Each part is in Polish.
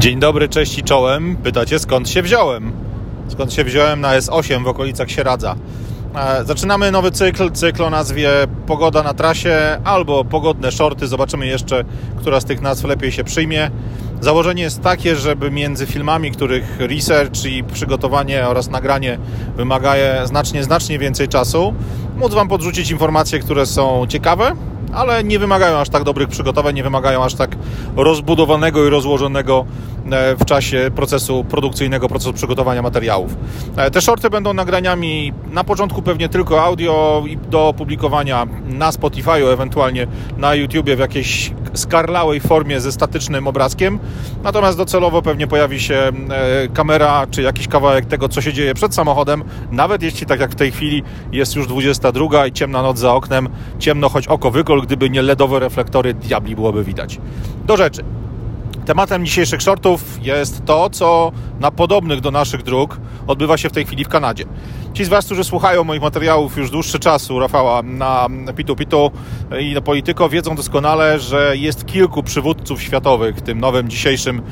Dzień dobry, cześć i czołem. Pytacie skąd się wziąłem? Skąd się wziąłem na S8 w okolicach Sieradza? E, zaczynamy nowy cykl, cykl o nazwie Pogoda na trasie albo Pogodne shorty. Zobaczymy jeszcze, która z tych nazw lepiej się przyjmie. Założenie jest takie, żeby między filmami, których research i przygotowanie oraz nagranie wymaga znacznie, znacznie więcej czasu, móc Wam podrzucić informacje, które są ciekawe, ale nie wymagają aż tak dobrych przygotowań, nie wymagają aż tak rozbudowanego i rozłożonego e, w czasie procesu produkcyjnego, procesu przygotowania materiałów. E, te shorty będą nagraniami na początku pewnie tylko audio i do opublikowania na Spotify'u, ewentualnie na YouTubie w jakiejś skarlałej formie ze statycznym obrazkiem. Natomiast docelowo pewnie pojawi się e, kamera czy jakiś kawałek tego, co się dzieje przed samochodem, nawet jeśli tak jak w tej chwili jest już 22 i ciemna noc za oknem, ciemno choć oko wykol, gdyby nie LEDowe reflektory, diabli byłoby widać. Do rzeczy. Tematem dzisiejszych shortów jest to, co na podobnych do naszych dróg odbywa się w tej chwili w Kanadzie. Ci z Was, którzy słuchają moich materiałów już dłuższy czasu, Rafała, na Pitu Pitu i na Polityko, wiedzą doskonale, że jest kilku przywódców światowych w tym nowym dzisiejszym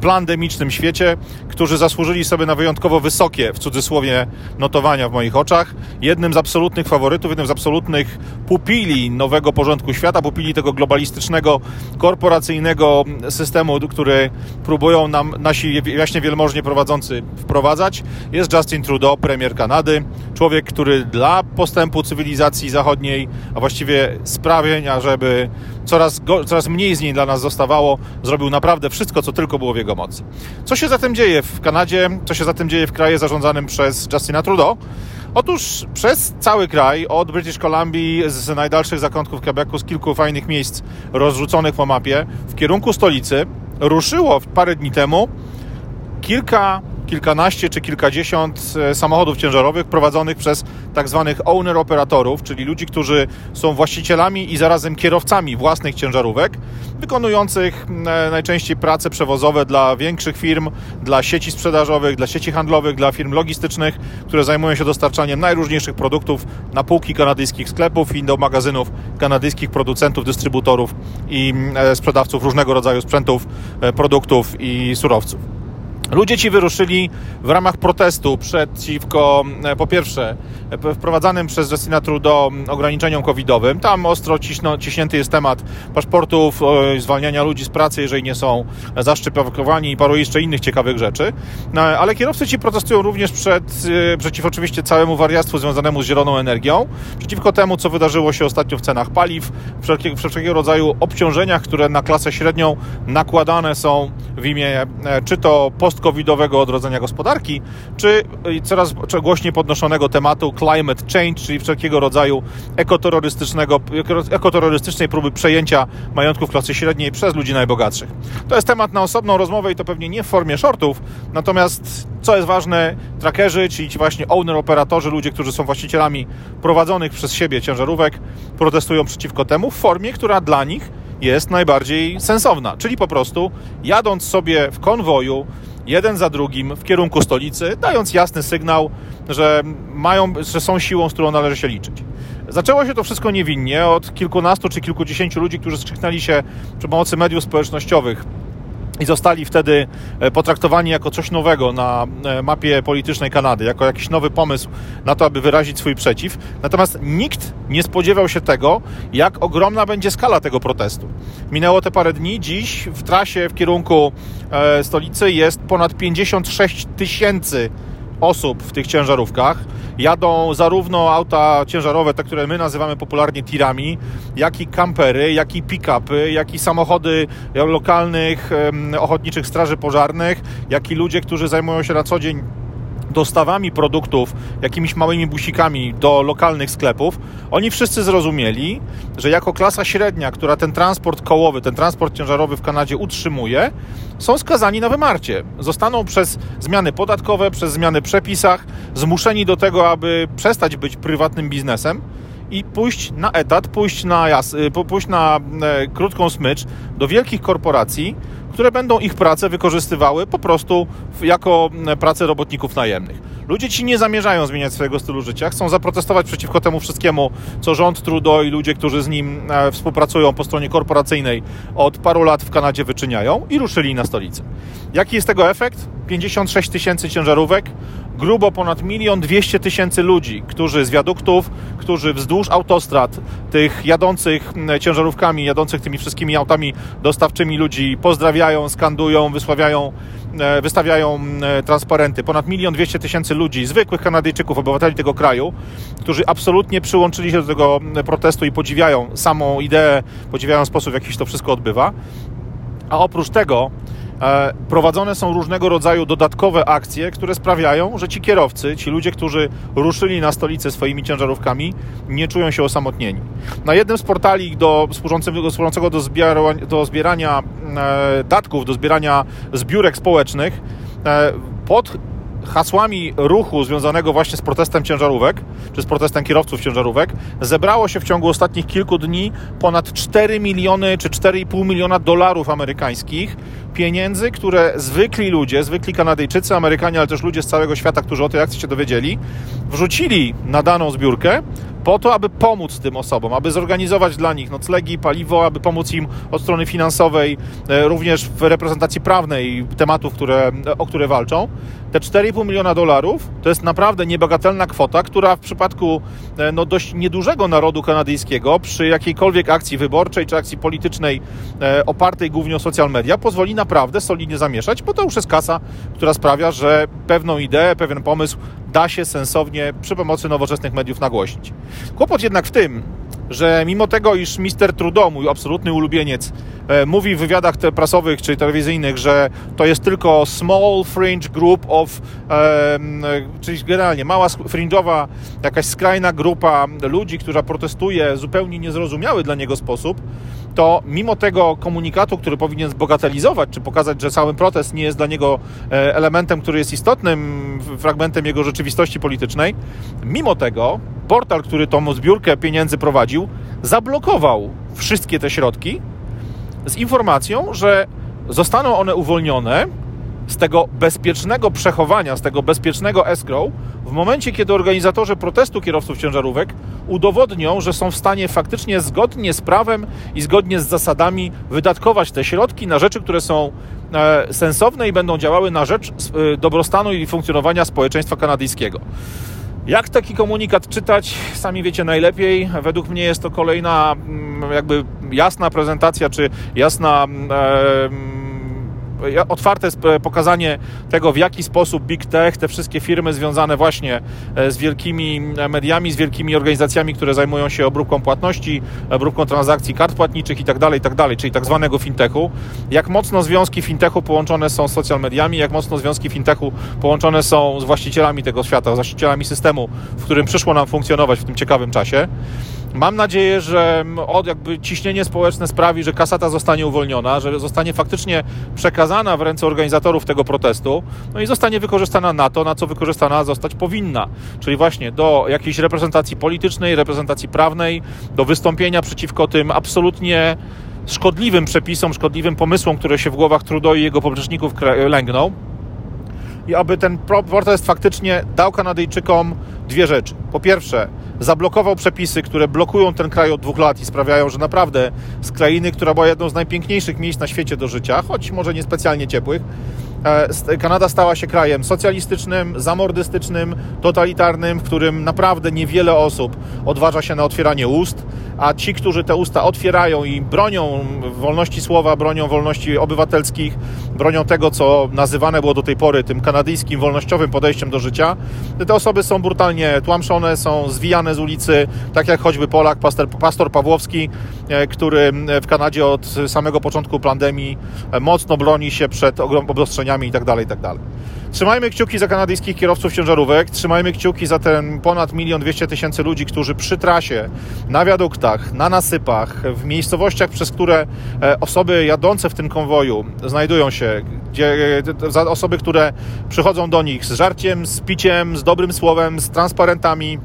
plandemicznym świecie, którzy zasłużyli sobie na wyjątkowo wysokie, w cudzysłowie, notowania w moich oczach. Jednym z absolutnych faworytów, jednym z absolutnych pupili nowego porządku świata, pupili tego globalistycznego, korporacyjnego systemu, który próbują nam nasi jaśnie wielmożnie prowadzący wprowadzać, jest Justin Trudeau, premier Kanady. Człowiek, który dla postępu cywilizacji zachodniej, a właściwie sprawienia, żeby coraz, coraz mniej z niej dla nas zostawało, zrobił naprawdę wszystko, co tylko było w jego. Co się zatem dzieje w Kanadzie, co się zatem dzieje w kraju zarządzanym przez Justina Trudeau? Otóż przez cały kraj, od British Columbia, z najdalszych zakątków Quebecu, z kilku fajnych miejsc rozrzuconych po mapie, w kierunku stolicy, ruszyło parę dni temu kilka kilkanaście czy kilkadziesiąt e, samochodów ciężarowych prowadzonych przez tak zwanych owner operatorów, czyli ludzi, którzy są właścicielami i zarazem kierowcami własnych ciężarówek, wykonujących e, najczęściej prace przewozowe dla większych firm, dla sieci sprzedażowych, dla sieci handlowych, dla firm logistycznych, które zajmują się dostarczaniem najróżniejszych produktów na półki kanadyjskich sklepów i do magazynów kanadyjskich producentów, dystrybutorów i e, sprzedawców różnego rodzaju sprzętów, produktów i surowców. Ludzie ci wyruszyli w ramach protestu przeciwko, e, po pierwsze, e, wprowadzanym przez Justina Trudeau ograniczeniom covidowym. Tam ostro ciśno, ciśnięty jest temat paszportów, zwalniania ludzi z pracy, jeżeli nie są zaszczepowani i paru jeszcze innych ciekawych rzeczy. No, ale kierowcy ci protestują również przed, e, przeciw oczywiście całemu wariactwu związanemu z zieloną energią, przeciwko temu, co wydarzyło się ostatnio w cenach paliw, wszelkiego, wszelkiego rodzaju obciążeniach, które na klasę średnią nakładane są w imię czy to post post-covidowego odrodzenia gospodarki, czy coraz głośniej podnoszonego tematu climate change, czyli wszelkiego rodzaju ekoterrorystycznego, ekoterrorystycznej próby przejęcia majątków klasy średniej przez ludzi najbogatszych. To jest temat na osobną rozmowę i to pewnie nie w formie shortów, natomiast co jest ważne, trackerzy, czyli ci właśnie owner operatorzy, ludzie, którzy są właścicielami prowadzonych przez siebie ciężarówek, protestują przeciwko temu w formie, która dla nich jest najbardziej sensowna. Czyli po prostu jadąc sobie w konwoju, jeden za drugim w kierunku stolicy, dając jasny sygnał, że, mają, że są siłą, z którą należy się liczyć. Zaczęło się to wszystko niewinnie od kilkunastu czy kilkudziesięciu ludzi, którzy skrzyknęli się przy pomocy mediów społecznościowych i zostali wtedy e, potraktowani jako coś nowego na e, mapie politycznej Kanady, jako jakiś nowy pomysł na to, aby wyrazić swój przeciw. Natomiast nikt nie spodziewał się tego, jak ogromna będzie skala tego protestu. Minęło te parę dni, dziś w trasie w kierunku e, stolicy jest ponad 56 tysięcy osób w tych ciężarówkach. Jadą zarówno auta ciężarowe, te, które my nazywamy popularnie tirami, jak i kampery, jak i pick-upy, jak i samochody lokalnych ochotniczych straży pożarnych, jak i ludzie, którzy zajmują się na co dzień dostawami produktów, jakimiś małymi busikami do lokalnych sklepów, oni wszyscy zrozumieli, że jako klasa średnia, która ten transport kołowy, ten transport ciężarowy w Kanadzie utrzymuje, są skazani na wymarcie. Zostaną przez zmiany podatkowe, przez zmiany w przepisach zmuszeni do tego, aby przestać być prywatnym biznesem i pójść na etat, pójść na, jas, y, pójść na e, krótką smycz do wielkich korporacji, które będą ich pracę wykorzystywały po prostu jako pracę robotników najemnych. Ludzie ci nie zamierzają zmieniać swojego stylu życia, chcą zaprotestować przeciwko temu wszystkiemu, co rząd Trudeau i ludzie, którzy z nim e, współpracują po stronie korporacyjnej od paru lat w Kanadzie wyczyniają i ruszyli na stolicę. Jaki jest tego efekt? 56 tysięcy ciężarówek, grubo ponad milion dwieście tysięcy ludzi, którzy z wiaduktów, którzy wzdłuż autostrad, tych jadących ciężarówkami, jadących tymi wszystkimi autami dostawczymi ludzi pozdrawiają, skandują, wysławiają, e, wystawiają transparenty. Ponad milion dwieście tysięcy ludzi, zwykłych Kanadyjczyków, obywateli tego kraju, którzy absolutnie przyłączyli się do tego protestu i podziwiają samą ideę, podziwiają sposób, w jaki się to wszystko odbywa. A oprócz tego prowadzone są różnego rodzaju dodatkowe akcje, które sprawiają, że ci kierowcy, ci ludzie, którzy ruszyli na stolicę swoimi ciężarówkami, nie czują się osamotnieni. Na jednym z portali do, służącego, służącego do, do zbierania e, datków, do zbierania zbiórek społecznych, e, pod hasłami ruchu związanego właśnie z protestem ciężarówek, czy z protestem kierowców ciężarówek, zebrało się w ciągu ostatnich kilku dni ponad 4 miliony czy 4,5 miliona dolarów amerykańskich, pieniędzy, które zwykli ludzie, zwykli Kanadyjczycy, Amerykanie, ale też ludzie z całego świata, którzy o tej akcji się dowiedzieli, wrzucili na daną zbiórkę po to, aby pomóc tym osobom, aby zorganizować dla nich noclegi, paliwo, aby pomóc im od strony finansowej, e, również w reprezentacji prawnej tematów, które, o które walczą. Te 4,5 miliona dolarów to jest naprawdę niebagatelna kwota, która w przypadku e, no, dość niedużego narodu kanadyjskiego przy jakiejkolwiek akcji wyborczej czy akcji politycznej e, opartej głównie o social media pozwoli naprawdę solidnie zamieszać, bo to już jest kasa, która sprawia, że pewną ideę, pewien pomysł da się sensownie przy pomocy nowoczesnych mediów nagłośnić. Kłopot jednak w tym, że mimo tego, iż Mister Trudeau, mój absolutny ulubieniec, e, mówi w wywiadach prasowych czy telewizyjnych, że to jest tylko small fringe group of, e, czyli generalnie mała fringe'owa, jakaś skrajna grupa ludzi, która protestuje w zupełnie niezrozumiały dla niego sposób, to mimo tego komunikatu, który powinien zbogatelizować, czy pokazać, że cały protest nie jest dla niego e, elementem, który jest istotnym fragmentem jego rzeczywistości politycznej, mimo tego portal, który tą zbiórkę pieniędzy prowadził, zablokował wszystkie te środki z informacją, że zostaną one uwolnione z tego bezpiecznego przechowania, z tego bezpiecznego escrow, w momencie, kiedy organizatorzy protestu kierowców ciężarówek udowodnią, że są w stanie faktycznie zgodnie z prawem i zgodnie z zasadami wydatkować te środki na rzeczy, które są e, sensowne i będą działały na rzecz e, dobrostanu i funkcjonowania społeczeństwa kanadyjskiego. Jak taki komunikat czytać, sami wiecie najlepiej. Według mnie jest to kolejna mm, jakby jasna prezentacja, czy jasna e, otwarte pokazanie tego, w jaki sposób Big Tech, te wszystkie firmy związane właśnie e, z wielkimi mediami, z wielkimi organizacjami, które zajmują się obróbką płatności, obróbką transakcji kart płatniczych itd., tak itd., tak czyli tak zwanego fintechu, jak mocno związki fintechu połączone są z social mediami, jak mocno związki fintechu połączone są z właścicielami tego świata, z właścicielami systemu, w którym przyszło nam funkcjonować w tym ciekawym czasie. Mam nadzieję, że od jakby ciśnienie społeczne sprawi, że kasata zostanie uwolniona, że zostanie faktycznie przekazana w ręce organizatorów tego protestu, no i zostanie wykorzystana na to, na co wykorzystana zostać powinna, czyli właśnie do jakiejś reprezentacji politycznej, reprezentacji prawnej, do wystąpienia przeciwko tym absolutnie szkodliwym przepisom, szkodliwym pomysłom, które się w głowach Trudeau i jego popleczników lęgną. I aby ten protest faktycznie dał Kanadyjczykom dwie rzeczy. Po pierwsze, zablokował przepisy, które blokują ten kraj od dwóch lat i sprawiają, że naprawdę z krainy, która była jedną z najpiękniejszych miejsc na świecie do życia, choć może niespecjalnie ciepłych, Kanada stała się krajem socjalistycznym, zamordystycznym, totalitarnym, w którym naprawdę niewiele osób odważa się na otwieranie ust, a ci, którzy te usta otwierają i bronią wolności słowa, bronią wolności obywatelskich, bronią tego, co nazywane było do tej pory tym kanadyjskim wolnościowym podejściem do życia, te osoby są brutalnie tłamszone, są zwijane z ulicy, tak jak choćby Polak, pastor, pastor Pawłowski, e, który w Kanadzie od samego początku pandemii e, mocno broni się przed obostrzeniami itd., tak itd. Tak Trzymajmy kciuki za kanadyjskich kierowców ciężarówek, trzymajmy kciuki za ten ponad milion dwieście tysięcy ludzi, którzy przy trasie, na wiaduktach, na nasypach, w miejscowościach, przez które e, osoby jadące w tym konwoju znajdują się, gdzie, e, osoby, które przychodzą do nich z żarciem, z piciem, z dobrym słowem, z transparentami,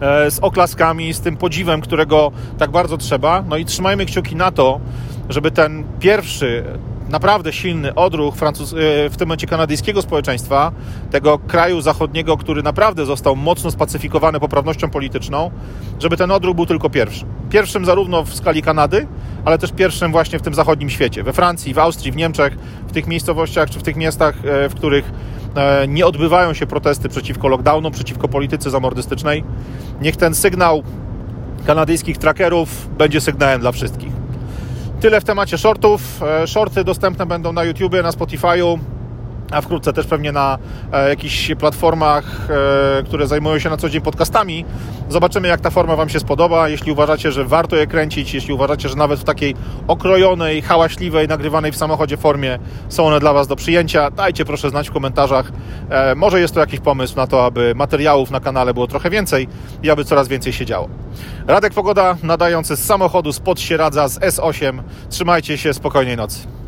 e, z oklaskami, z tym podziwem, którego tak bardzo trzeba. No i trzymajmy kciuki na to, żeby ten pierwszy naprawdę silny odruch Francuz, w tym momencie kanadyjskiego społeczeństwa, tego kraju zachodniego, który naprawdę został mocno spacyfikowany poprawnością polityczną, żeby ten odruch był tylko pierwszy. Pierwszym zarówno w skali Kanady, ale też pierwszym właśnie w tym zachodnim świecie. We Francji, w Austrii, w Niemczech, w tych miejscowościach czy w tych miastach, w których nie odbywają się protesty przeciwko lockdownom, przeciwko polityce zamordystycznej. Niech ten sygnał kanadyjskich trackerów będzie sygnałem dla wszystkich. Tyle w temacie shortów. Shorty dostępne będą na YouTubie, na Spotify'u, a wkrótce też pewnie na e, jakichś platformach, e, które zajmują się na co dzień podcastami. Zobaczymy, jak ta forma Wam się spodoba. Jeśli uważacie, że warto je kręcić, jeśli uważacie, że nawet w takiej okrojonej, hałaśliwej, nagrywanej w samochodzie formie są one dla Was do przyjęcia, dajcie proszę znać w komentarzach. E, może jest to jakiś pomysł na to, aby materiałów na kanale było trochę więcej i aby coraz więcej się działo. Radek Pogoda, nadający z samochodu spod Sieradza z S8. Trzymajcie się, spokojnej nocy.